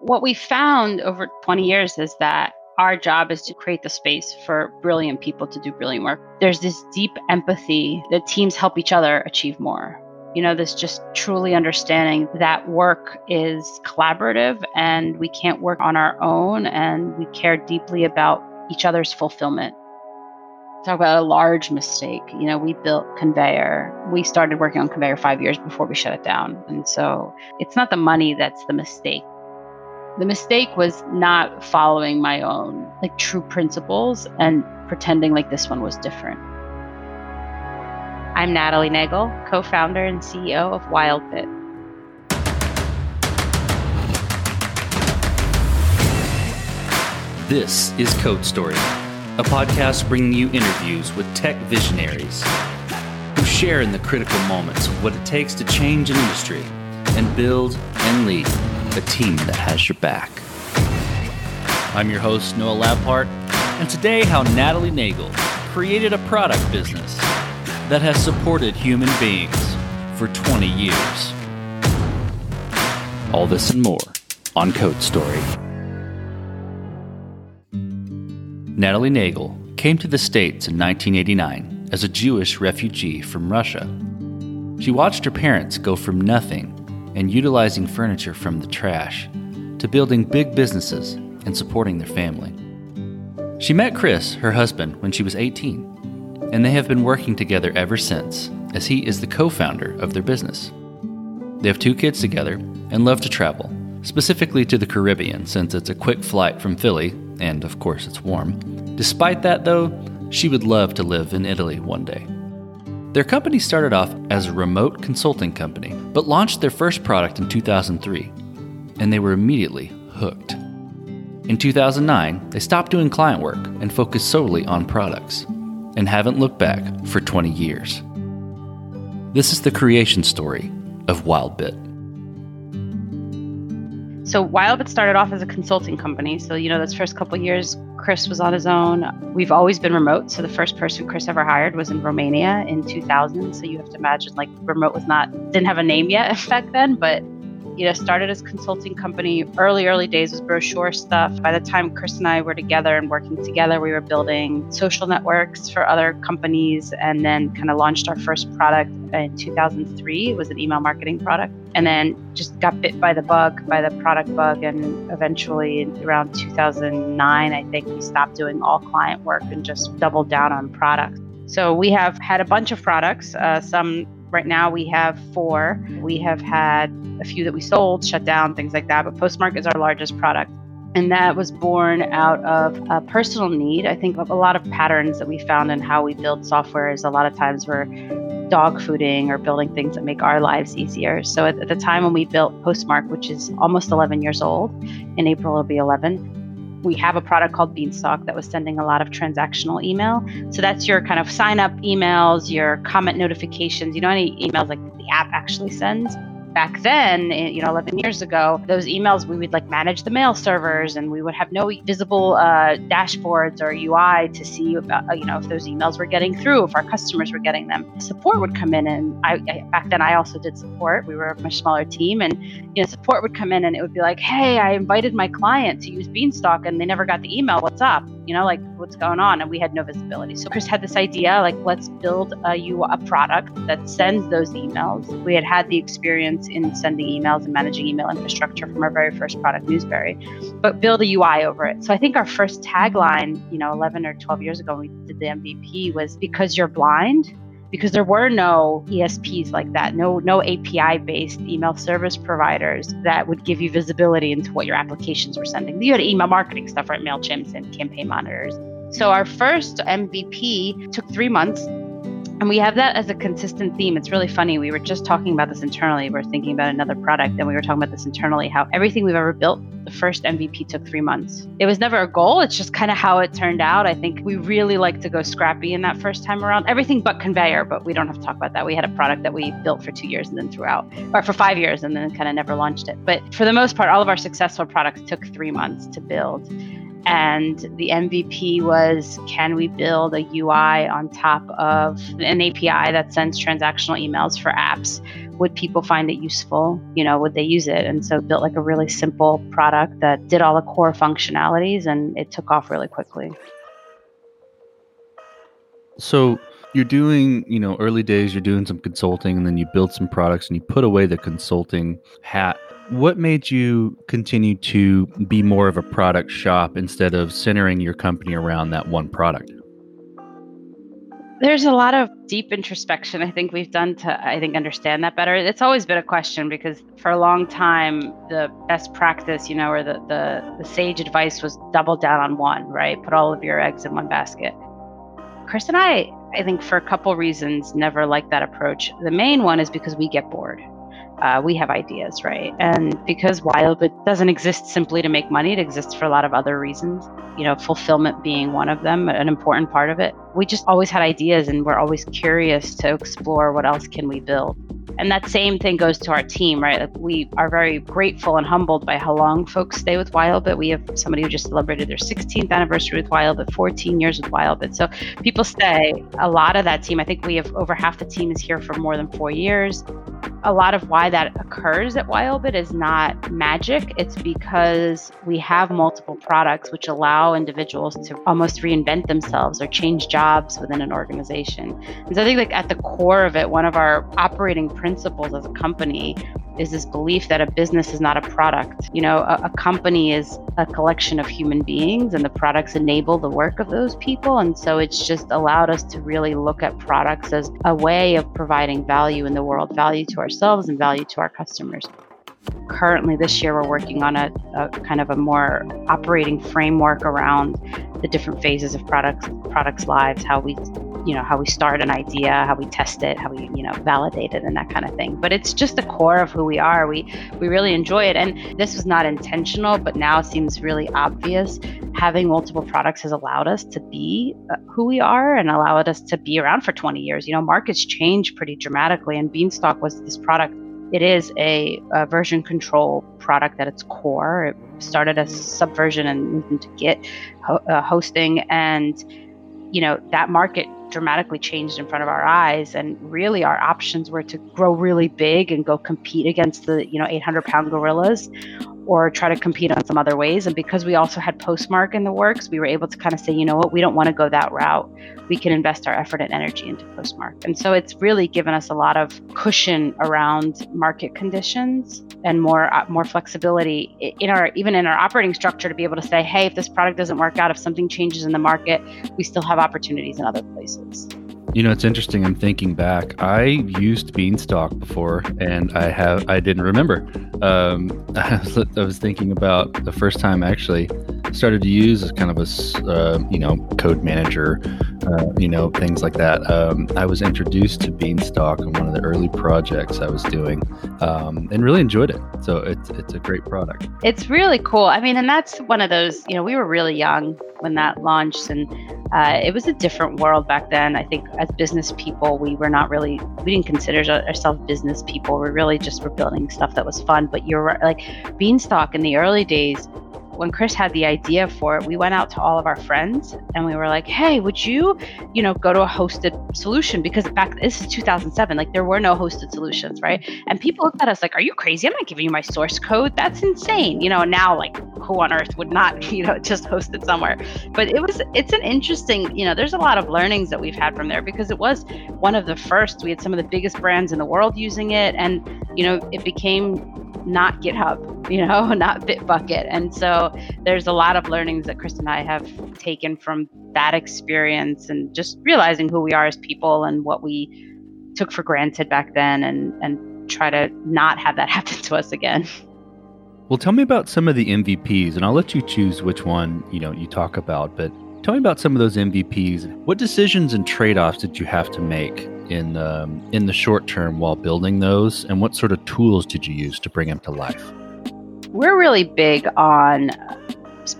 what we found over 20 years is that our job is to create the space for brilliant people to do brilliant work. There's this deep empathy that teams help each other achieve more. You know, this just truly understanding that work is collaborative and we can't work on our own and we care deeply about each other's fulfillment. Talk about a large mistake. You know, we built Conveyor. We started working on Conveyor five years before we shut it down. And so it's not the money that's the mistake. The mistake was not following my own like true principles and pretending like this one was different. I'm Natalie Nagel, co founder and CEO of WildBit. This is Code Story, a podcast bringing you interviews with tech visionaries who share in the critical moments of what it takes to change an industry and build and lead a team that has your back. I'm your host, Noah Labhart, and today, how Natalie Nagel created a product business that has supported human beings for 20 years. All this and more on Code Story. Natalie Nagel came to the States in 1989 as a Jewish refugee from Russia. She watched her parents go from nothing and utilizing furniture from the trash to building big businesses and supporting their family. She met Chris, her husband, when she was 18, and they have been working together ever since, as he is the co founder of their business. They have two kids together and love to travel, specifically to the Caribbean, since it's a quick flight from Philly, and of course it's warm. Despite that, though, she would love to live in Italy one day. Their company started off as a remote consulting company, but launched their first product in 2003, and they were immediately hooked. In 2009, they stopped doing client work and focused solely on products, and haven't looked back for 20 years. This is the creation story of WildBit. So WildBit started off as a consulting company. So, you know, those first couple years, Chris was on his own. We've always been remote. So the first person Chris ever hired was in Romania in 2000. So you have to imagine like remote was not, didn't have a name yet back then, but you know, started as a consulting company. Early, early days was brochure stuff. By the time Chris and I were together and working together, we were building social networks for other companies and then kind of launched our first product in 2003. It was an email marketing product. And then just got bit by the bug, by the product bug. And eventually, around 2009, I think we stopped doing all client work and just doubled down on product. So we have had a bunch of products, uh, some Right now, we have four. We have had a few that we sold, shut down, things like that. But Postmark is our largest product. And that was born out of a personal need. I think a lot of patterns that we found in how we build software is a lot of times we're dog fooding or building things that make our lives easier. So at, the time when we built Postmark, which is almost 11 years old, in April it'll be 11, we have a product called Beanstalk that was sending a lot of transactional email. So that's your kind of sign up emails, your comment notifications, you know, any emails like the app actually sends back then, eh, you know, 11 years ago, those emails, we would like manage the mail servers and we would have no visible uh, dashboards or UI to see, about, uh, you know, if those emails were getting through, if our customers were getting them. Support would come in and I, I, back then I also did support. We were a much smaller team and, you know, support would come in and it would be like, hey, I invited my client to use Beanstalk and they never got the email. What's up? You know, like what's going on? And we had no visibility. So Chris had this idea, like, let's build a you a product that sends those emails. We had had the experience in sending emails and managing email infrastructure from our very first product, Newsberry, but build a UI over it. So I think our first tagline, you know, 11 or 12 years ago when we did the MVP was because you're blind, because there were no ESPs like that, no no API based email service providers that would give you visibility into what your applications were sending. You had email marketing stuff, right? Mailchimp and campaign monitors. So our first MVP took three months and we have that as a consistent theme. It's really funny. We were just talking about this internally. We are thinking about another product, and we were talking about this internally how everything we've ever built, the first MVP took three months. It was never a goal. It's just kind of how it turned out. I think we really like to go scrappy in that first time around. Everything but conveyor, but we don't have to talk about that. We had a product that we built for two years and then threw out, or for five years and then kind of never launched it. But for the most part, all of our successful products took three months to build. And the MVP was can we build a UI on top of an API that sends transactional emails for apps? Would people find it useful? You know, would they use it? And so built like a really simple product that did all the core functionalities and it took off really quickly. So you're doing, you know, early days, you're doing some consulting and then you build some products and you put away the consulting hat. What made you continue to be more of a product shop instead of centering your company around that one product? There's a lot of deep introspection I think we've done to I think understand that better. It's always been a question because for a long time the best practice, you know, or the the, the sage advice was double down on one, right? Put all of your eggs in one basket. Chris and I I think for a couple reasons, never like that approach. The main one is because we get bored. Uh, we have ideas, right? And because Wildbit doesn't exist simply to make money, it exists for a lot of other reasons. You know, fulfillment being one of them, an important part of it. We just always had ideas, and we're always curious to explore what else can we build. And that same thing goes to our team, right? Like we are very grateful and humbled by how long folks stay with Wildbit. We have somebody who just celebrated their 16th anniversary with Wildbit, 14 years with Wildbit. So people stay. A lot of that team, I think we have over half the team is here for more than four years a lot of why that occurs at Wildbit is not magic. It's because we have multiple products which allow individuals to almost reinvent themselves or change jobs within an organization. And so I think like at the core of it, one of our operating principles as a company is this belief that a business is not a product. You know, a, a, company is a collection of human beings, and the products enable the work of those people. And so it's just allowed us to really look at products as a way of providing value in the world, value to ourselves and value to our customers. Currently, this year, we're working on a, a kind of a more operating framework around the different phases of products products lives, how we you know how we start an idea how we test it how we you know validate it and that kind of thing. But it's just the core of who we are. We we really enjoy it. And this was not intentional but now it seems really obvious. Having multiple products has allowed us to be uh, who we are and allowed us to be around for 20 years. You know markets change pretty dramatically and beanstalk was this product it is a, a, version control product at its core. It started as Subversion and moved into Git ho- uh, hosting, and you know that market dramatically changed in front of our eyes and really our options were to grow really big and go compete against the you know 800 pound gorillas or try to compete on some other ways. And because we also had postmark in the works we were able to kind of say you know what? We don't want to go that route. We can invest our effort and energy into postmark. And so it's really given us a lot of cushion around market conditions and more uh, more flexibility in our even in our operating structure to be able to say hey if this product doesn't work out if something changes in the market we still have opportunities in other places you know, it's interesting. I'm thinking back. I used Beanstalk before, and I have I didn't remember. Um, I, was, I was thinking about the first time actually started to use as kind of a uh, you know code manager, uh, you know things like that. Um, I was introduced to Beanstalk in one of the early projects I was doing, um, and really enjoyed it. So it's it's a great product. It's really cool. I mean, and that's one of those. You know, we were really young when that launched, and uh, it was a different world back then. I think as business people, we were not really, we didn't consider ourselves business people. We really just were building stuff that was fun. But you're like Beanstalk in the early days when Chris had the idea for it, we went out to all of our friends and we were like, "Hey, would you, you know, go to a hosted solution?" Because back this is 2007, like there were no hosted solutions, right? And people looked at us like, "Are you crazy? I'm not giving you my source code. That's insane." You know, now like who on earth would not, you know, just host it somewhere? But it was it's an interesting, you know, there's a lot of learnings that we've had from there because it was one of the first. We had some of the biggest brands in the world using it and, you know, it became not GitHub, you know, not Bitbucket. And so there's a lot of learnings that Chris and I have taken from that experience and just realizing who we are as people and what we took for granted back then and, and try to not have that happen to us again. Well, tell me about some of the MVPs, and I'll let you choose which one you know you talk about. But tell me about some of those MVPs. What decisions and trade-offs did you have to make in um, in the short term while building those, and what sort of tools did you use to bring them to life? We're really big on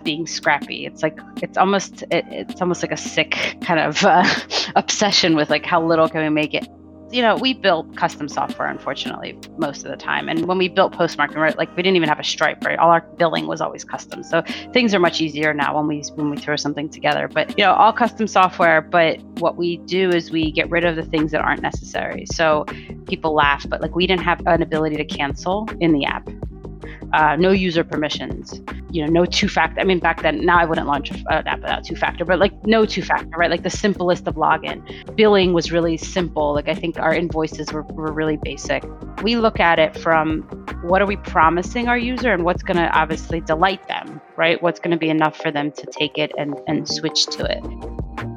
being scrappy. It's like it's almost it, it's almost like a sick kind of uh, obsession with like how little can we make it you know, we built custom software, unfortunately, most of the time. And when we built Postmark, right, like we didn't even have a Stripe, right? All our billing was always custom. So things are much easier now when we when we throw something together. But you know, all custom software. But what we do is we get rid of the things that aren't necessary. So people laugh, but like we didn't have an ability to cancel in the app uh, no user permissions, you know, no two factor. I mean, back then, now I wouldn't launch an app without two factor, but like no two factor, right? Like the simplest of login. Billing was really simple. Like I think our invoices were, were really basic. We look at it from what are we promising our user and what's going to obviously delight them, right? What's going to be enough for them to take it and, and switch to it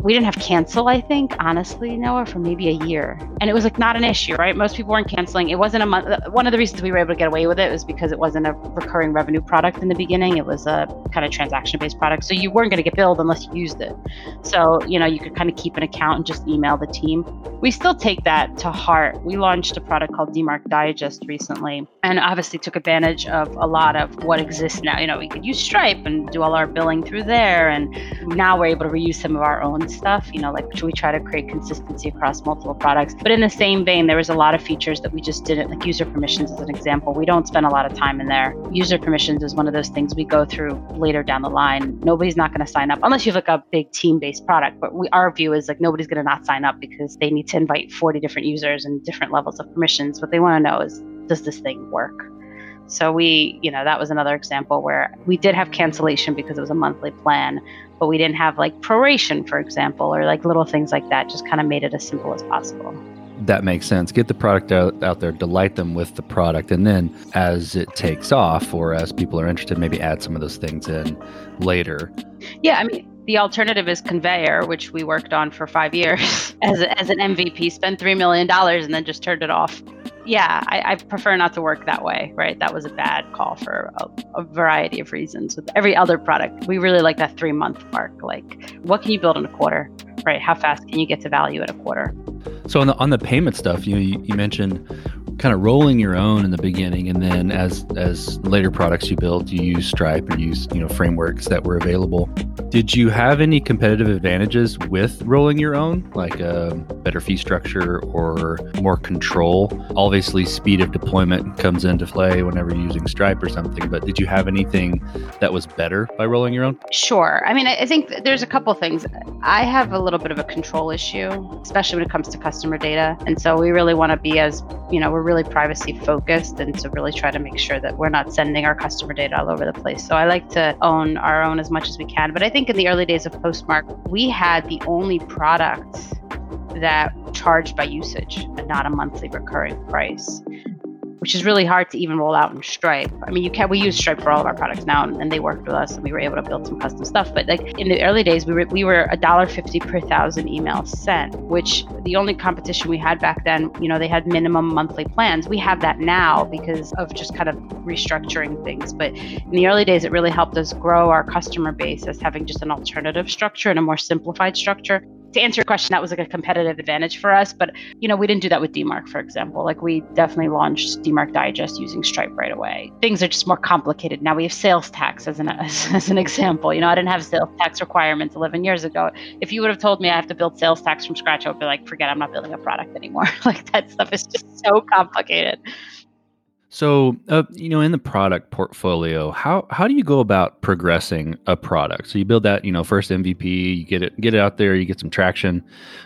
we didn't have cancel, I think, honestly, Noah, for maybe a year. And it was like not an issue, right? Most people weren't canceling. It wasn't a month. One of the reasons we were able to get away with it was because it wasn't a recurring revenue product in the beginning. It was a kind of transaction based product. So you weren't going to get billed unless you used it. So, you know, you could kind of keep an account and just email the team. We still take that to heart. We launched a product called DMARC Digest recently and obviously took advantage of a lot of what exists now. You know, we could use Stripe and do all our billing through there. And now we're able to reuse some of our own stuff. You know, like we try to create consistency across multiple products. But in the same vein, there was a lot of features that we just didn't, like user permissions as an example. We don't spend a lot of time in there. User permissions is one of those things we go through later down the line. Nobody's not going to sign up unless you have like a big team based product. But we, our view is like nobody's going to not sign up because they need to invite 40 different users and different levels of permissions. What they want to know is does this thing work? So we, you know, that was another example where we did have cancellation because it was a monthly plan, but we didn't have like proration, for example, or like little things like that. Just kind of made it as simple as possible. That makes sense. Get the product out, out there, delight them with the product, and then as it takes off or as people are interested, maybe add some of those things in later. Yeah, I mean, the alternative is Conveyor, which we worked on for five years as, a, as an MVP, spent $3 million and then just turned it off yeah, I, I, prefer not to work that way, right? That was a bad call for a, a, variety of reasons. With every other product, we really like that three month mark. Like, what can you build in a quarter, right? How fast can you get to value at a quarter? So on the on the payment stuff, you know, you, you mentioned kind of rolling your own in the beginning, and then as as later products you built, you use Stripe and use you know frameworks that were available. Did you have any competitive advantages with rolling your own, like a better fee structure or more control? Obviously, speed of deployment comes into play whenever you're using Stripe or something. But did you have anything that was better by rolling your own? Sure. I mean, I think there's a couple things. I have a little bit of a control issue, especially when it comes to customer data, and so we really want to be as you know we're really really privacy focused and to really try to make sure that we're not sending our customer data all over the place. So I like to own our own as much as we can. But I think in the early days of Postmark, we had the only product that charged by usage and not a monthly recurring price which is really hard to even roll out in Stripe. I mean, you can we use Stripe for all of our products now, and, and they worked with us, and we were able to build some custom stuff. But like in the early days, we were we were a dollar fifty per thousand emails sent, which the only competition we had back then, you know, they had minimum monthly plans. We have that now because of just kind of restructuring things. But in the early days, it really helped us grow our customer base as having just an alternative structure and a more simplified structure to answer your question, that was like a competitive advantage for us. But you know, we didn't do that with DMARC, for example. Like we definitely launched DMARC Digest using Stripe right away. Things are just more complicated now. We have sales tax as an as, as an example. You know, I didn't have sales tax requirements 11 years ago. If you would have told me I have to build sales tax from scratch, I would be like, forget, I'm not building a product anymore. like that stuff is just so complicated. So, uh, you know, in the product portfolio, how how do you go about progressing a product? So you build that, you know, first MVP, you get it get it out there, you get some traction,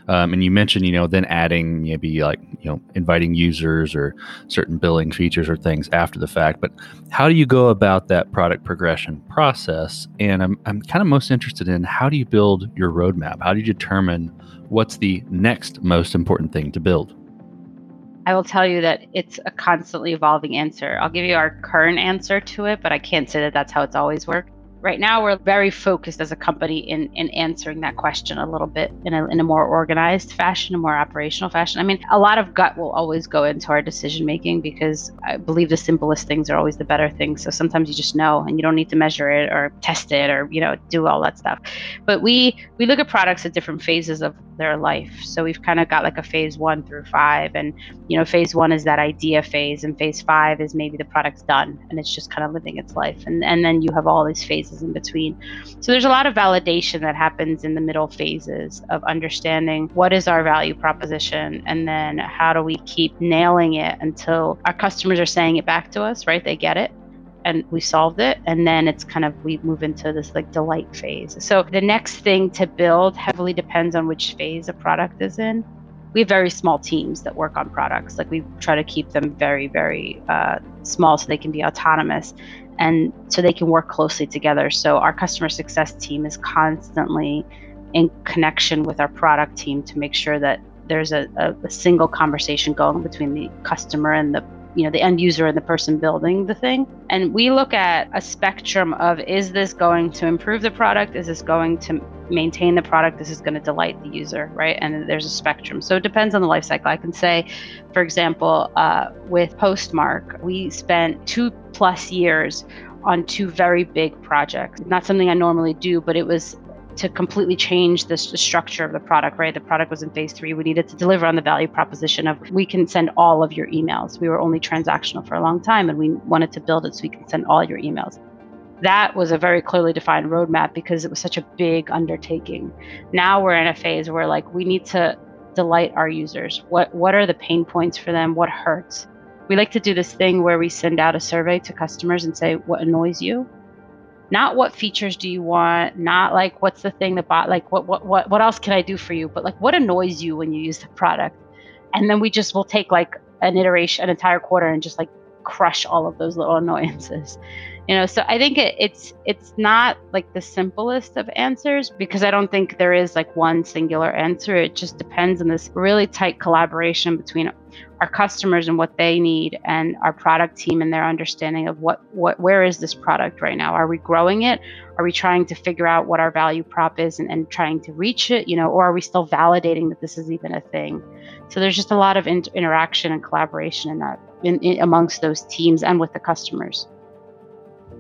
um, and you mentioned, you know, then adding maybe like you know inviting users or certain billing features or things after the fact. But how do you go about that product progression process? And I'm I'm kind of most interested in how do you build your roadmap? How do you determine what's the next most important thing to build? I will tell you that it's a constantly evolving answer. I'll give you our current answer to it, but I can't say that that's how it's always worked. Right now, we're very focused as a company in, in answering that question a little bit in a, in a more organized fashion, a more operational fashion. I mean, a lot of gut will always go into our decision making because I believe the simplest things are always the better things. So sometimes you just know and you don't need to measure it or test it or, you know, do all that stuff. But we we look at products at different phases of their life. So we've kind of got like a phase one through five. And, you know, phase one is that idea phase, and phase five is maybe the product's done and it's just kind of living its life. And, and then you have all these phases in between. So there's a lot of validation that happens in the middle phases of understanding what is our value proposition and then how do we keep nailing it until our customers are saying it back to us, right? They get it and we solved it and then it's kind of we move into this like delight phase so the next thing to build heavily depends on which phase a product is in we have very small teams that work on products. Like we try to keep them very very uh, small so they can be autonomous and so they can work closely together. So our customer success team is constantly in connection with our product team to make sure that there's a, a, a single conversation going between the customer and the you know the end user and the person building the thing. And we look at a spectrum of is this going to improve the product? Is this going to maintain the product? This is going to delight the user right? And there's a spectrum. So it depends on the life cycle. I can say for example uh, with postmark we spent two plus years on two very big projects. Not something i normally do but it was to completely change the, structure of the product, right? The product was in phase three. We needed to deliver on the value proposition of we can send all of your emails. We were only transactional for a long time and we wanted to build it so we can send all your emails. That was a very clearly defined roadmap because it was such a big undertaking. Now we're in a phase where like we need to delight our users. What what are the pain points for them? What hurts? We like to do this thing where we send out a survey to customers and say what annoys you not what features do you want not like what's the thing that bought like what what what what else can i do for you but like what annoys you when you use the product? And then we just will take like an iteration an entire quarter and just like crush all of those little annoyances you know so i think it, it's it's not like the simplest of answers because i don't think there is like one singular answer. It just depends on this really tight collaboration between our customers and what they need and our product team and their understanding of what what where is this product right now? Are we growing it? Are we trying to figure out what our value prop is and, and trying to reach it you know or are we still validating that this is even a thing? So there's just a lot of in- interaction and collaboration in that in, in, amongst those teams and with the customers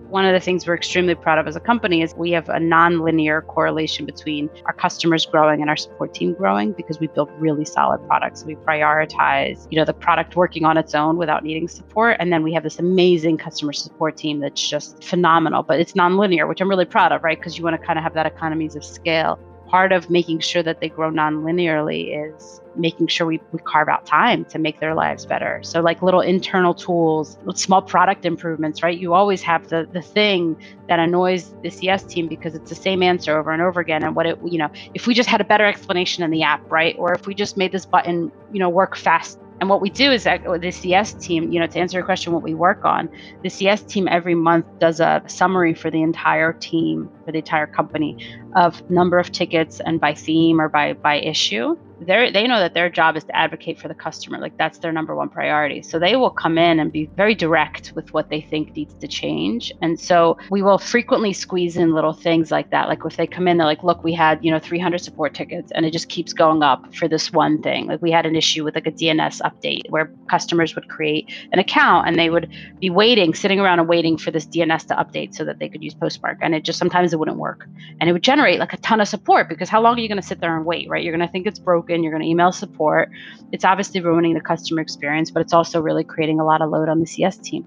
one of the things we're extremely proud of as a company is we have a non-linear correlation between our customers growing and our support team growing because we build really solid products. We prioritize, you know, the product working on its own without needing support. And then we have this amazing customer support team that's just phenomenal, but it's non-linear, which I'm really proud of, right? Because you want to kind of have that economies of scale part of making sure that they grow non-linearly is making sure we, we carve out time to make their lives better. So like little internal tools small product improvements right? You always have the the thing that annoys the cs team because it's the same answer over and over again. And what it you know if we just had a better explanation in the app right? Or if we just made this button you know work fast and what we do is that the CS team, you know, to answer your question, what we work on, the CS team every month does a summary for the entire team, for the entire company, of number of tickets and by theme or by by issue they they know that their job is to advocate for the customer. Like that's their number one priority. So they will come in and be very direct with what they think needs to change. And so we will frequently squeeze in little things like that. Like if they come in they're like look we had you know 300 support tickets and it just keeps going up for this one thing. Like we had an issue with like a dns update where customers would create an account and they would be waiting sitting around and waiting for this dns to update so that they could use postmark. And it just sometimes it wouldn't work. And it would generate like a ton of support because how long are you going to sit there and wait right? You're going to think it's broken broken, you're going to email support. It's obviously ruining the customer experience, but it's also really creating a lot of load on the CS team.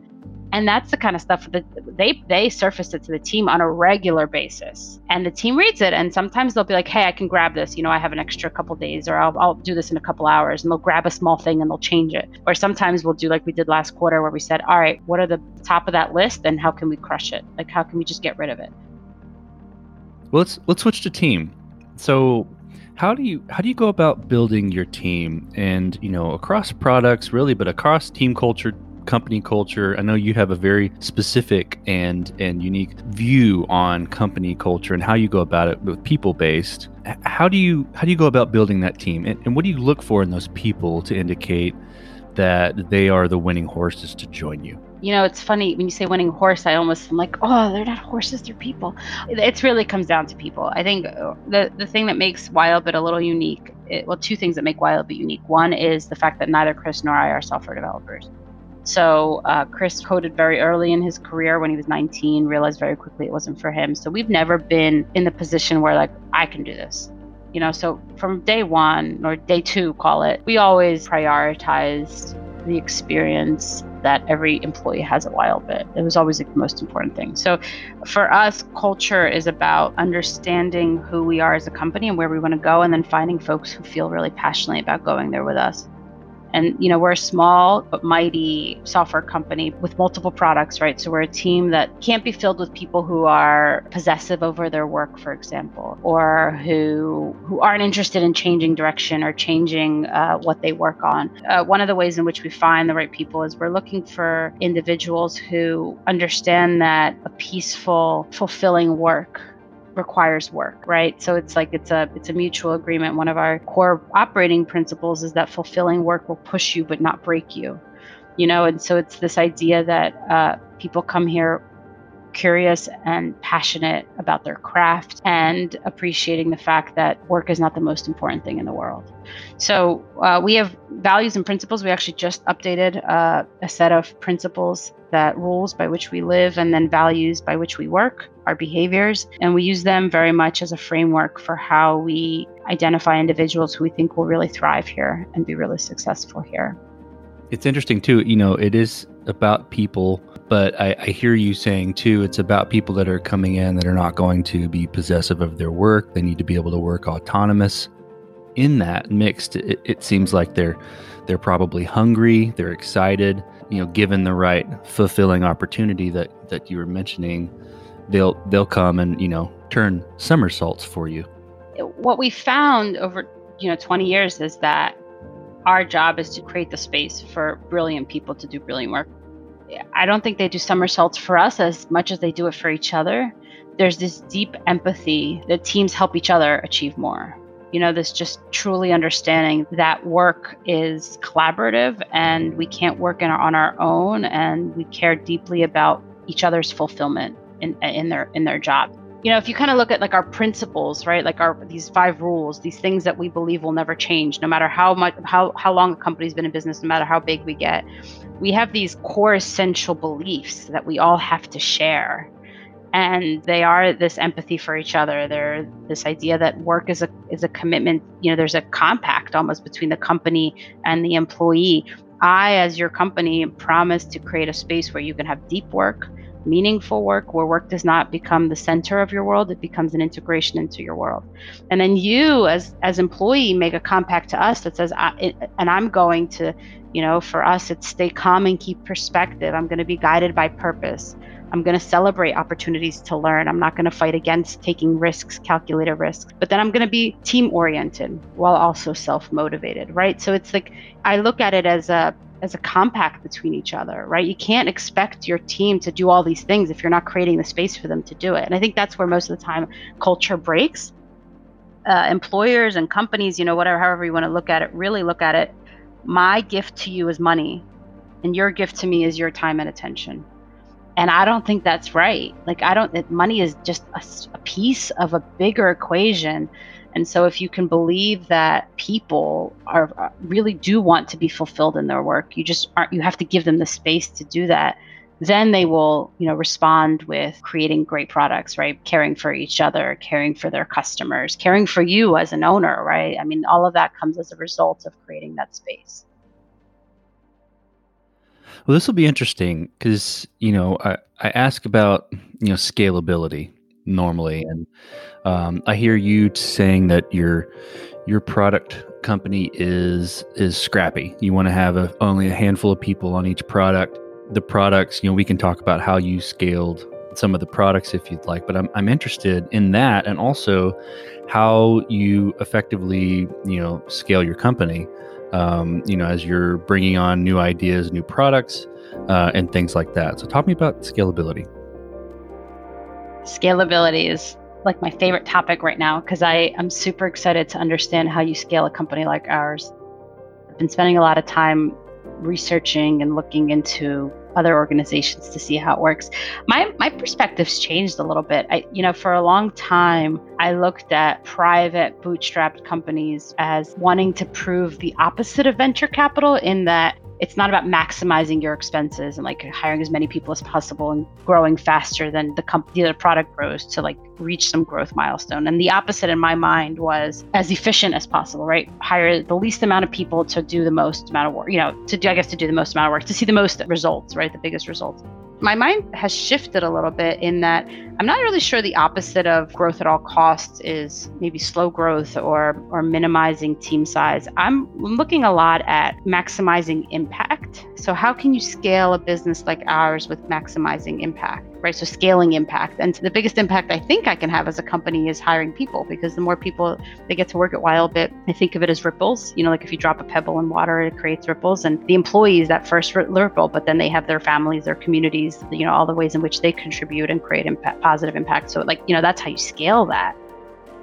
And that's the kind of stuff that they they surface it to the team on a regular basis, and the team reads it. And sometimes they'll be like, "Hey, I can grab this. You know, I have an extra couple days, or I'll, I'll do this in a couple hours." And they'll grab a small thing and they'll change it. Or sometimes we'll do like we did last quarter, where we said, "All right, what are the top of that list, and how can we crush it? Like, how can we just get rid of it?" Well, let's let's switch to team. So how do you how do you go about building your team? And you know across products really but across team culture company culture i know you have a very specific and and unique view on company culture and how you go about it with people based how do you how do you go about building that team? And, and what do you look for in those people to indicate that they are the winning horses to join you you know, it's funny when you say winning horse, I almost am like, oh, they're not horses, they're people. It, really comes down to people. I think uh, the the thing that makes Wild Wildbit a little unique, it, well, two things that make Wild Wildbit unique. One is the fact that neither Chris nor I are software developers. So uh, Chris coded very early in his career when he was 19, realized very quickly it wasn't for him. So we've never been in the position where like I can do this. You know, so from day one or day two, call it, we always prioritized the experience that every employee has a Wildbit. It was always the most important thing. So for us, culture is about understanding who we are as a company and where we want to go, and then finding folks who feel really passionately about going there with us. And, you know, we're a small but mighty software company with multiple products, right? So we're a team that can't be filled with people who are possessive over their work, for example, or who who aren't interested in changing direction or changing uh, what they work on. Uh, one of the ways in which we find the right people is we're looking for individuals who understand that a peaceful, fulfilling work requires work, right? So it's like it's a it's a mutual agreement. One of our core operating principles is that fulfilling work will push you but not break you. You know, and so it's this idea that uh, people come here curious and passionate about their craft and appreciating the fact that work is not the most important thing in the world. So uh, we have values and principles. We actually just updated uh, a set of principles that rules by which we live and then values by which we work, our behaviors. And we use them very much as a framework for how we identify individuals who we think will really thrive here and be really successful here. It's interesting too, you know, it is about people, but I, I, hear you saying too, it's about people that are coming in that are not going to be possessive of their work. They need to be able to work autonomous. In that mixed, it, it seems like they're they're probably hungry, they're excited, you know, given the right fulfilling opportunity that that you were mentioning, they'll they'll come and, you know, turn somersaults for you. What we found over, you know, 20 years is that our job is to create the space for brilliant people to do brilliant work. I don't think they do somersaults for us as much as they do it for each other. There's this deep empathy that teams help each other achieve more. You know, this just truly understanding that work is collaborative and we can't work our, on our own and we care deeply about each other's fulfillment in, in their in their job. You know if you kind of look at like our principles right like our these five rules these things that we believe will never change no matter how much how how long a company's been in business no matter how big we get we have these core essential beliefs that we all have to share and they are this empathy for each other. They're this idea that work is a is a commitment you know there's a compact almost between the company and the employee. I as your company promise to create a space where you can have deep work meaningful work where work does not become the center of your world it becomes an integration into your world. And then you as as employee make a compact to us that says I, and i'm going to you know for us it's stay calm and keep perspective. I'm going to be guided by purpose i'm going to celebrate opportunities to learn i'm not going to fight against taking risks calculated risks but then i'm going to be team oriented while also self motivated right so it's like i look at it as a as a compact between each other, right? You can't expect your team to do all these things if you're not creating the space for them to do it. And I think that's where most of the time culture breaks. Uh, employers and companies, you know, whatever, however you want to look at it, really look at it. My gift to you is money, and your gift to me is your time and attention. And I don't think that's right. Like, I don't, money is just a, a piece of a bigger equation and so, if you can believe that people are uh, really do want to be fulfilled in their work, you just aren't. You have to give them the space to do that. Then they will, you know, respond with creating great products, right? Caring for each other, caring for their customers, caring for you as an owner, right? I mean, all of that comes as a result of creating that space. Well, this will be interesting because you know I, I ask about you know scalability normally. And um, I hear you saying that your your product company is is scrappy. You want to have a, only a handful of people on each product. The products, you know, we can talk about how you scaled some of the products if you'd like, but I'm I'm interested in that and also how you effectively you know scale your company. Um, you know, as you're bringing on new ideas, new products, uh, and things like that. So, talk me about scalability. Scalability is like my favorite topic right now because I am super excited to understand how you scale a company like ours. I've been spending a lot of time researching and looking into other organizations to see how it works. My my perspective's changed a little bit. I you know, for a long time I looked at private bootstrapped companies as wanting to prove the opposite of venture capital in that it's not about maximizing your expenses and like hiring as many people as possible and growing faster than the company the product grows to like reach some growth milestone. And the opposite in my mind was as efficient as possible right? Hire the least amount of people to do the most amount of work you know to do i guess to do the most amount of work to see the most results right? The biggest results my mind has shifted a little bit in that I'm not really sure the opposite of growth at all costs is maybe slow growth or or minimizing team size. I'm looking a lot at maximizing impact. So how can you scale a business like ours with maximizing impact? Right? So scaling impact. And the biggest impact I think I can have as a company is hiring people because the more people they get to work at Wildbit, I think of it as ripples. You know, like if you drop a pebble in water, it creates ripples and the employees that first ripple, but then they have their families, their communities, you know, all the ways in which they contribute and create positive impact. So, like, you know, that's how you scale that.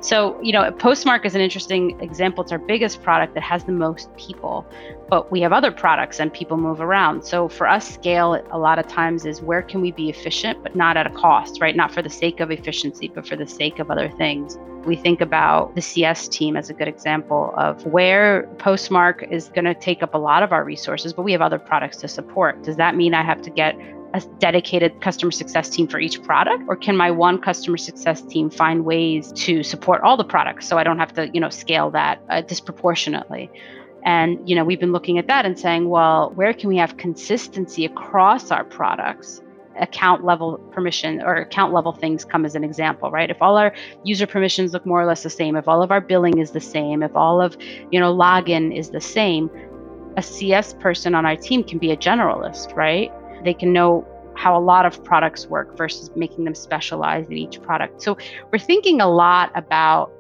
So, you know, Postmark is an interesting example. It's our biggest product that has the most people, but we have other products and people move around. So, for us, scale a lot of times is where can we be efficient, but not at a cost, right? Not for the sake of efficiency, but for the sake of other things. We think about the CS team as a good example of where Postmark is going to take up a lot of our resources, but we have other products to support. Does that mean I have to get a dedicated customer success team for each product or can my one customer success team find ways to support all the products so i don't have to you know scale that uh, disproportionately? And you know we've been looking at that and saying well where can we have consistency across our products? Account level permission or account level things come as an example right? If all our user permissions look more or less the same if all of our billing is the same if all of you know login is the same a cs person on our team can be a generalist right they can know how a lot of products work versus making them specialized in each product. So we're thinking a lot about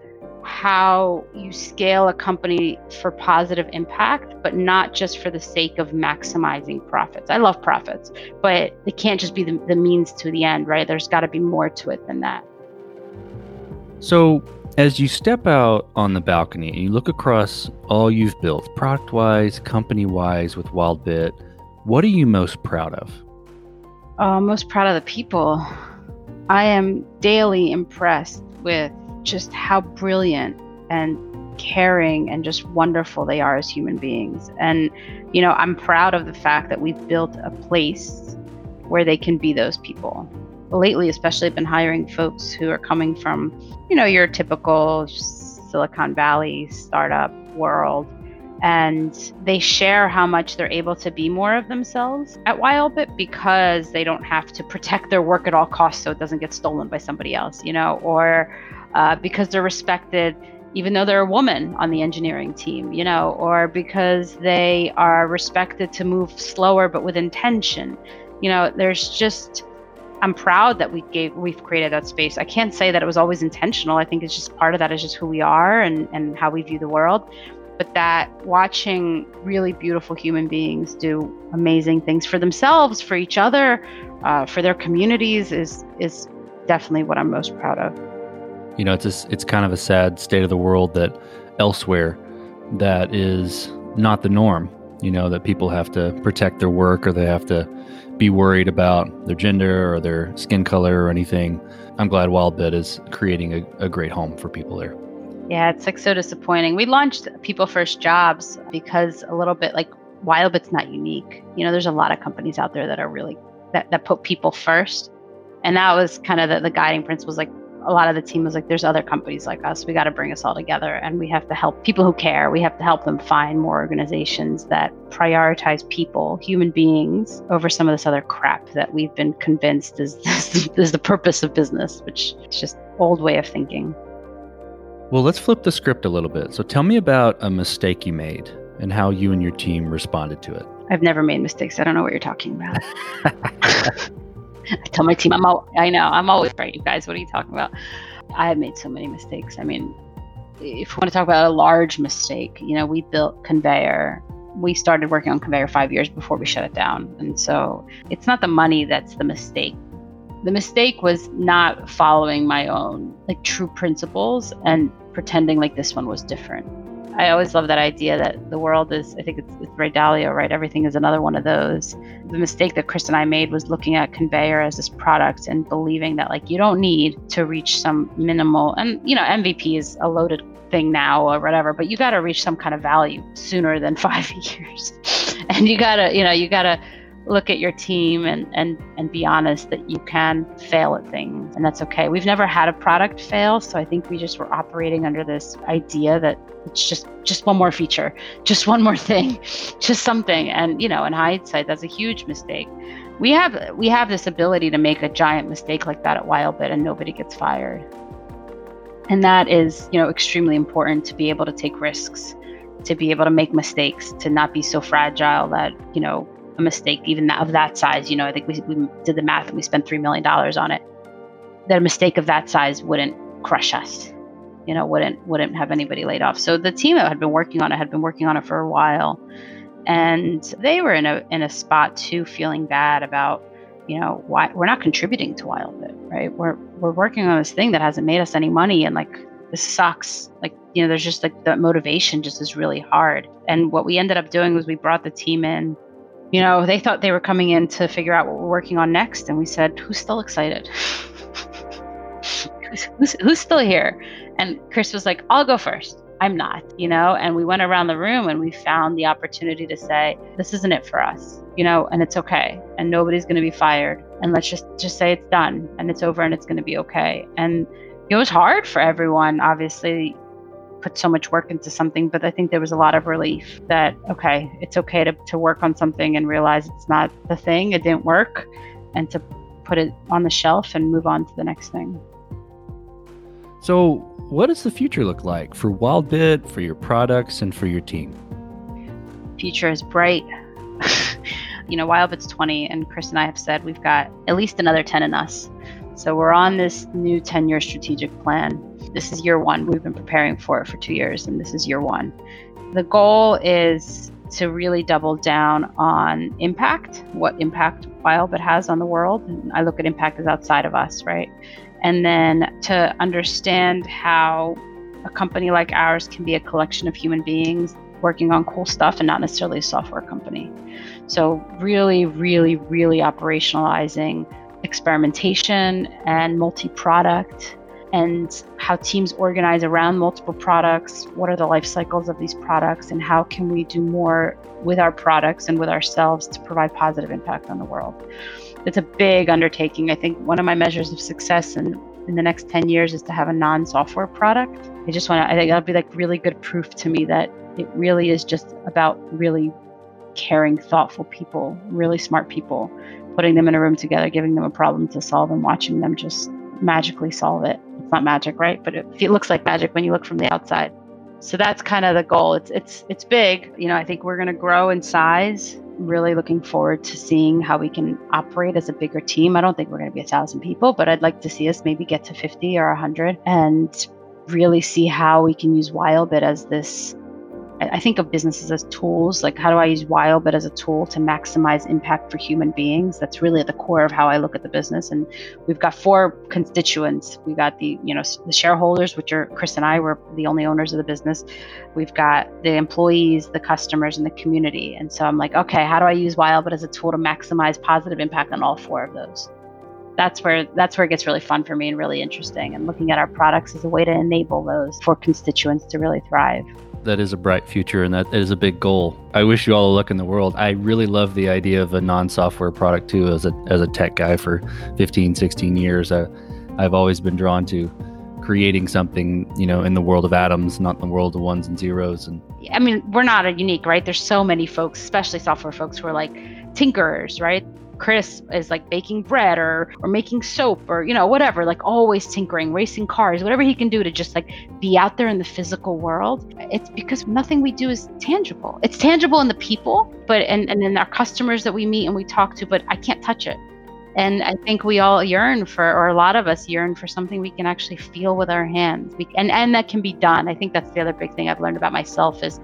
how you scale a company for positive impact, but not just for the sake of maximizing profits. I love profits, but it can't just be the, the means to the end, right? There's got to be more to it than that. So, as you step out on the balcony and you look across all you've built, product wise, company wise, with WildBit, what are you most proud of? Uh, most proud of the people. I am daily impressed with just how brilliant and caring and just wonderful they are as human beings. And, you know, I'm proud of the fact that we've built a place where they can be those people. Lately, especially, I've been hiring folks who are coming from, you know, your typical Silicon Valley startup world and they share how much they're able to be more of themselves at Wildbit because they don't have to protect their work at all costs so it doesn't get stolen by somebody else, you know, or uh, because they're respected even though they're a woman on the engineering team, you know, or because they are respected to move slower but with intention. You know, there's just I'm proud that we gave we've created that space. I can't say that it was always intentional. I think it's just part of that is just who we are and, and how we view the world but that watching really beautiful human beings do amazing things for themselves, for each other, uh, for their communities is is definitely what I'm most proud of. You know, it's a, it's kind of a sad state of the world that elsewhere that is not the norm. You know, that people have to protect their work or they have to be worried about their gender or their skin color or anything. I'm glad Wildbit is creating a, a great home for people there. Yeah, it's like so disappointing. We launched People First Jobs because a little bit like Wildbit's not unique. You know, there's a lot of companies out there that are really that, that put people first. And that was kind of the, the guiding principles like a lot of the team was like there's other companies like us we got to bring us all together and we have to help people who care we have to help them find more organizations that prioritize people human beings over some of this other crap that we've been convinced is, is the purpose of business which is just old way of thinking well, let's flip the script a little bit. So tell me about a mistake you made and how you and your team responded to it. I've never made mistakes. I don't know what you're talking about. I tell my team, I'm all, I know, I'm always right, you guys. What are you talking about? I have made so many mistakes. I mean, if we want to talk about a large mistake, you know, we built Conveyor. We started working on Conveyor five years before we shut it down. And so it's not the money that's the mistake the mistake was not following my own like true principles and pretending like this one was different. I always love that idea that the world is, I think it's, it's Ray Dalio, right? Everything is another one of those. The mistake that Chris and I made was looking at Conveyor as this product and believing that, like, you don't need to reach some minimal, and, you know, MVP is a loaded thing now or whatever, but you got to reach some kind of value sooner than five years. and you gotta, you know, you gotta look at your team and, and, and be honest that you can fail at things and that's okay. We've never had a product fail, so I think we just were operating under this idea that it's just just one more feature, just one more thing, just something. And you know, in hindsight, that's a huge mistake. We have we have this ability to make a giant mistake like that at Wildbit and nobody gets fired. And that is, you know, extremely important to be able to take risks, to be able to make mistakes, to not be so fragile that, you know, a mistake even that of that size, you know, I think we, we did the math and we spent $3 million on it, that a mistake of that size wouldn't crush us, you know, wouldn't, wouldn't have anybody laid off. So the team that had been working on it had been working on it for a while and they were in a, in a spot too, feeling bad about, you know, why we're not contributing to Wildbit, right? We're, we're working on this thing that hasn't made us any money and like, this sucks. Like, you know, there's just like the motivation just is really hard. And what we ended up doing was we brought the team in you know, they thought they were coming in to figure out what we're working on next. And we said, who's still excited? who's, who's, still here? And Chris was like, I'll go first. I'm not, you know, and we went around the room and we found the opportunity to say, this isn't it for us, you know, and it's okay. And nobody's going to be fired. And let's just, just say it's done and it's over and it's going to be okay. And it was hard for everyone, obviously, put so much work into something, but I think there was a lot of relief that, okay, it's okay to, to work on something and realize it's not the thing, it didn't work, and to put it on the shelf and move on to the next thing. So, what does the future look like for Wildbit, for your products, and for your team? Future is bright. you know, Wildbit's 20, and Chris and I have said we've got at least another 10 in us. So we're on this new 10 year strategic plan. This is year one. We've been preparing for it for two years, and this is year one. The goal is to really double down on impact, what impact Wildbit has on the world. And I look at impact as outside of us, right? And then to understand how a company like ours can be a collection of human beings working on cool stuff and not necessarily a software company. So, really, really, really operationalizing experimentation and multi product and how teams organize around multiple products. What are the life cycles of these products and how can we do more with our products and with ourselves to provide positive impact on the world? It's a big undertaking. I think one of my measures of success in, in the next 10 years is to have a non-software product. I just want to i think that'll be like really good proof to me that it really is just about really caring thoughtful people really smart people putting them in a room together, giving them a problem to solve, and watching them just magically solve it. It's not magic, right? But it, it looks like magic when you look from the outside. So that's kind of the goal. It's it's it's big. You know, I think we're going to grow in size. Really looking forward to seeing how we can operate as a bigger team. I don't think we're going to be a thousand people, but I'd like to see us maybe get to 50 or 100 and really see how we can use Wildbit as this I think of businesses as tools. Like, how do I use Wildbit as a tool to maximize impact for human beings? That's really at the core of how I look at the business. And we've got four constituents. We got the, you know, the shareholders, which are Chris and I. We're the only owners of the business. We've got the employees, the customers, and the community. And so I'm like, okay, how do I use Wildbit as a tool to maximize positive impact on all four of those? That's where that's where it gets really fun for me and really interesting. And looking at our products as a way to enable those four constituents to really thrive that is a bright future and that is a big goal. I wish you all the luck in the world. I really love the idea of a non-software product too as a as a tech guy for 15, 16 years. I, I've always been drawn to creating something, you know, in the world of atoms, not in the world of ones and zeros and I mean, we're not a unique, right? There's so many folks, especially software folks who are like tinkerers, right? Chris is like baking bread or or making soap or you know whatever like always tinkering racing cars whatever he can do to just like be out there in the physical world. It's because nothing we do is tangible. It's tangible in the people but and and in our customers that we meet and we talk to but I can't touch it. And I think we all yearn for or a lot of us yearn for something we can actually feel with our hands. We, and and that can be done. I think that's the other big thing I've learned about myself is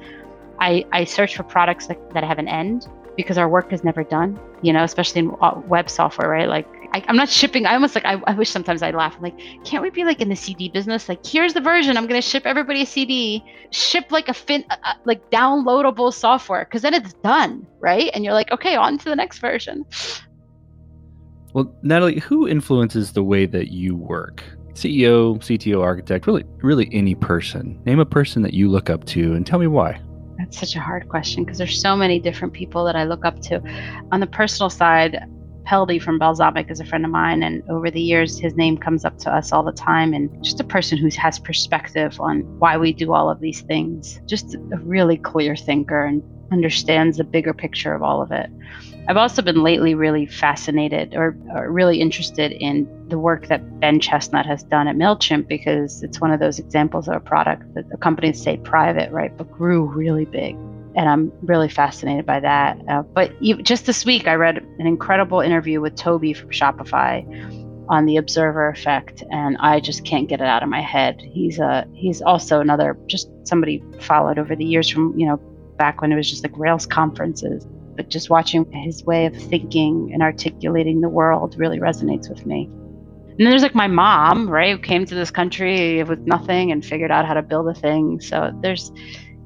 I, I search for products that, that have an end because our work is never done, you know, especially in uh, web software, right? Like I, am not shipping. I almost like, I, I, wish sometimes I laugh. I'm like, can't we be like in the CD business? Like, here's the version. I'm going to ship everybody a CD, ship like a fin, uh, uh like downloadable software. Cause then it's done. Right. And you're like, okay, on to the next version. Well, Natalie, who influences the way that you work? CEO, CTO, architect, really, really any person. Name a person that you look up to and tell me why. That's such a hard question because there's so many different people that I look up to. On the personal side, Peldi from Balsamiq is a friend of mine, and over the years, his name comes up to us all the time. And just a person who has perspective on why we do all of these things. Just a really clear thinker and understands the bigger picture of all of it. I've also been lately really fascinated or, or, really interested in the work that Ben Chestnut has done at MailChimp because it's one of those examples of a product that the company stayed private, right, but grew really big. And I'm really fascinated by that. Uh, but just this week, I read an incredible interview with Tobi from Shopify on the observer effect, and I just can't get it out of my head. He's a he's also another just somebody followed over the years from you know back when it was just like Rails conferences but just watching his way of thinking and articulating the world really resonates with me. And then there's like my mom, right, who came to this country with nothing and figured out how to build a thing. So there's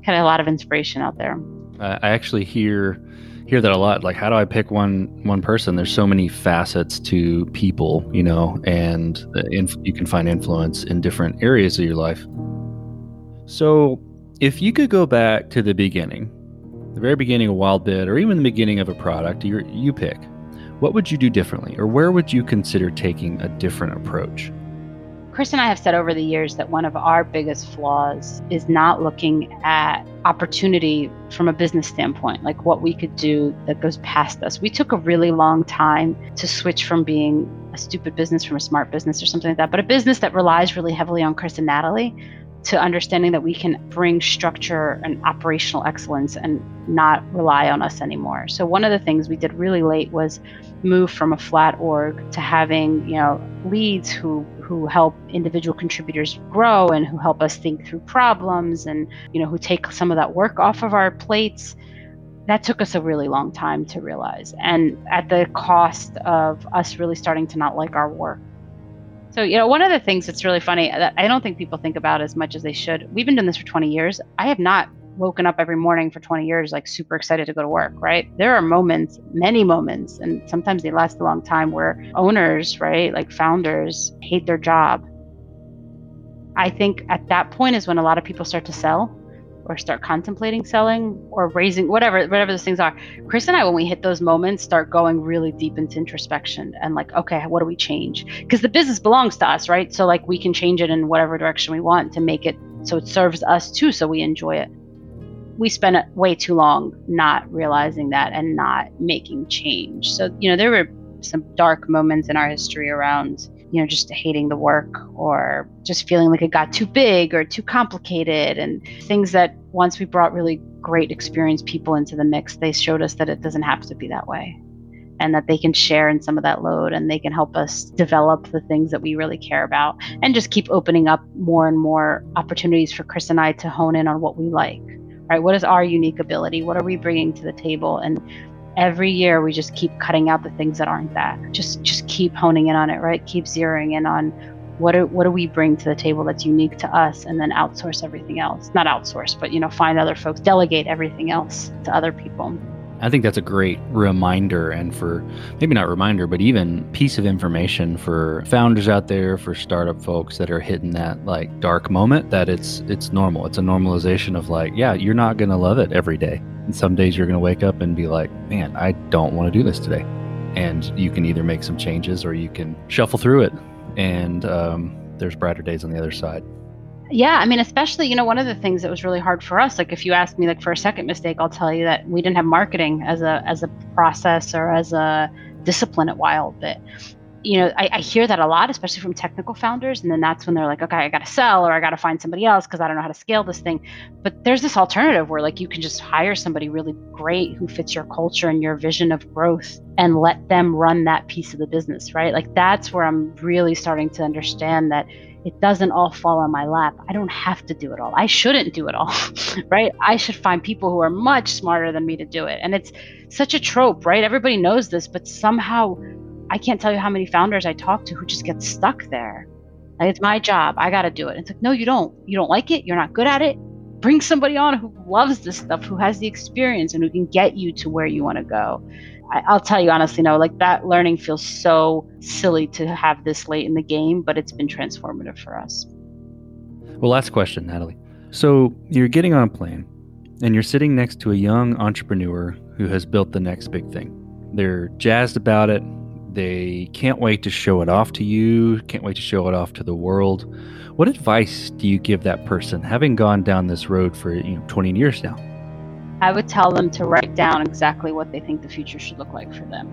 kind of a lot of inspiration out there. I actually hear hear that a lot. Like, how do I pick one one person? There's so many facets to people, you know, and inf- you can find influence in different areas of your life. So, if you could go back to the beginning the very beginning of Wildbit, or even the beginning of a product, you you pick. What would you do differently, or where would you consider taking a different approach? Chris and I have said over the years that one of our biggest flaws is not looking at opportunity from a business standpoint, like what we could do that goes past us. We took a really long time to switch from being a stupid business from a smart business or something like that, but a business that relies really heavily on Chris and Natalie to understanding that we can bring structure and operational excellence and not rely on us anymore. So one of the things we did really late was move from a flat org to having, you know, leads who who help individual contributors grow and who help us think through problems and, you know, who take some of that work off of our plates. That took us a really long time to realize and at the cost of us really starting to not like our work. So, you know, one of the things that's really funny that I don't think people think about as much as they should. We've been doing this for 20 years. I have not woken up every morning for 20 years like super excited to go to work, right? There are moments, many moments, and sometimes they last a long time where owners, right, like founders hate their job. I think at that point is when a lot of people start to sell or start contemplating selling or raising whatever whatever those things are. Chris and i when we hit those moments start going really deep into introspection and like okay what do we change? Because the business belongs to us right? So like we can change it in whatever direction we want to make it so it serves us too so we enjoy it. We spent way too long not realizing that and not making change. So you know there were some dark moments in our history around you know, just hating the work or just feeling like it got too big or too complicated and things that once we brought really great experienced people into the mix, they showed us that it doesn't have to be that way and that they can share in some of that load and they can help us develop the things that we really care about and just keep opening up more and more opportunities for Chris and I to hone in on what we like. Right? What is our unique ability? What are we bringing to the table? And every year we just keep cutting out the things that aren't that. Just just keep honing in on it, right? Keep zeroing in on what do, what do we bring to the table that's unique to us and then outsource everything else. Not outsource, but you know, find other folks, delegate everything else to other people. I think that's a great reminder and for maybe not reminder, but even piece of information for founders out there, for startup folks that are hitting that like dark moment that it's it's normal. It's a normalization of like, yeah, you're not going to love it every day. And some days you're going to wake up and be like, man, I don't want to do this today. And you can either make some changes or you can shuffle through it. And um, there's brighter days on the other side. Yeah, I mean, especially, you know, one of the things that was really hard for us, like if you ask me like for a second mistake, I'll tell you that we didn't have marketing as a as a process or as a discipline at Wild Wildbit you know, I, I, hear that a lot, especially from technical founders. And then that's when they're like, okay, I got to sell or I got to find somebody else because I don't know how to scale this thing. But there's this alternative where like you can just hire somebody really great who fits your culture and your vision of growth and let them run that piece of the business, right? Like that's where I'm really starting to understand that it doesn't all fall on my lap. I don't have to do it all. I shouldn't do it all, right? I should find people who are much smarter than me to do it. And it's such a trope, right? Everybody knows this, but somehow I can't tell you how many founders I talk to who just get stuck there. Like, it's my job. I got to do it. It's like, no, you don't. You don't like it. You're not good at it. Bring somebody on who loves this stuff, who has the experience, and who can get you to where you want to go. I, will tell you honestly, no, like that learning feels so silly to have this late in the game, but it's been transformative for us. Well, last question, Natalie. So you're getting on a plane and you're sitting next to a young entrepreneur who has built the next big thing. They're jazzed about it. They can't wait to show it off to you, can't wait to show it off to the world. What advice do you give that person having gone down this road for, you know, 20 years now? I would tell them to write down exactly what they think the future should look like for them.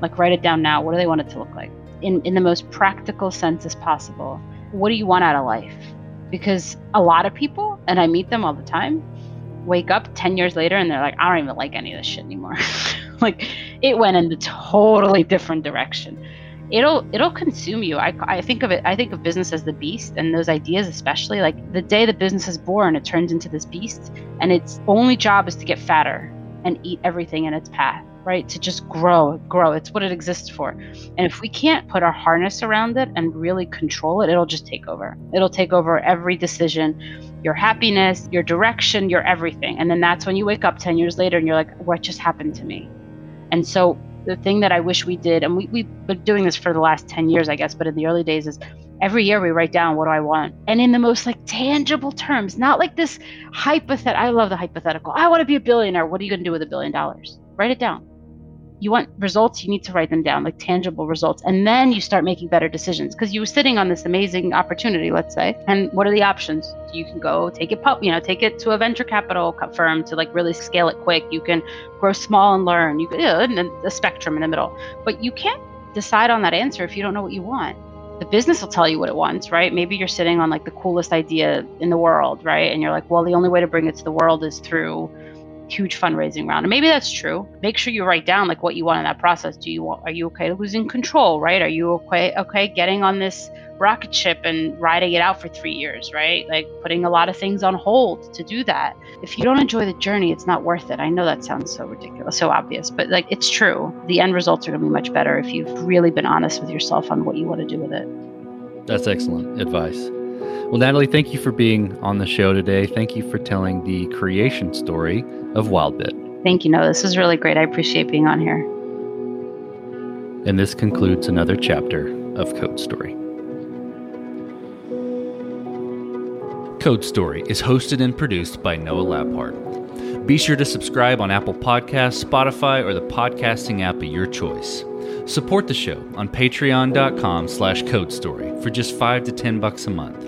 Like write it down now. What do they want it to look like? In in the most practical sense as possible. What do you want out of life? Because a lot of people, and I meet them all the time, wake up 10 years later and they're like, I don't even like any of this shit anymore. like it went in a totally different direction. It'll it'll consume you. I, I think of it. I think of business as the beast, and those ideas, especially like the day the business is born, it turns into this beast, and its only job is to get fatter and eat everything in its path right? To just grow, grow. It's what it exists for. And if we can't put our harness around it and really control it, it'll just take over. It'll take over every decision, your happiness, your direction, your everything. And then that's when you wake up 10 years later and you're like, what just happened to me? And so the thing that I wish we did, and we, we've been doing this for the last 10 years, I guess, but in the early days is every year we write down what do I want and in the most like tangible terms, not like this hypothetical. I love the hypothetical. I want to be a billionaire. What are you going to do with a billion dollars? Write it down you want results, you need to write them down, like tangible results. And then you start making better decisions because you were sitting on this amazing opportunity, let's say. And what are the options? You can go take it, you know, take it to a venture capital firm to like really scale it quick. You can grow small and learn. You can, know, the spectrum in the middle. But you can't decide on that answer if you don't know what you want. The business will tell you what it wants, right? Maybe you're sitting on like the coolest idea in the world, right? And you're like, well, the only way to bring it to the world is through huge fundraising round. And maybe that's true. Make sure you write down like what you want in that process. Do you want are you okay losing control, right? Are you okay okay getting on this rocket ship and riding it out for 3 years, right? Like putting a lot of things on hold to do that. If you don't enjoy the journey, it's not worth it. I know that sounds so ridiculous, so obvious, but like it's true. The end results are going to be much better if you've really been honest with yourself on what you want to do with it. That's excellent advice. Well, Natalie, thank you for being on the show today. Thank you for telling the creation story of Wildbit. Thank you. No, this is really great. I appreciate being on here. And this concludes another chapter of Code Story. Code Story is hosted and produced by Noah Labhart. Be sure to subscribe on Apple Podcasts, Spotify, or the podcasting app of your choice. Support the show on patreon.com slash codestory for just 5 to 10 bucks a month.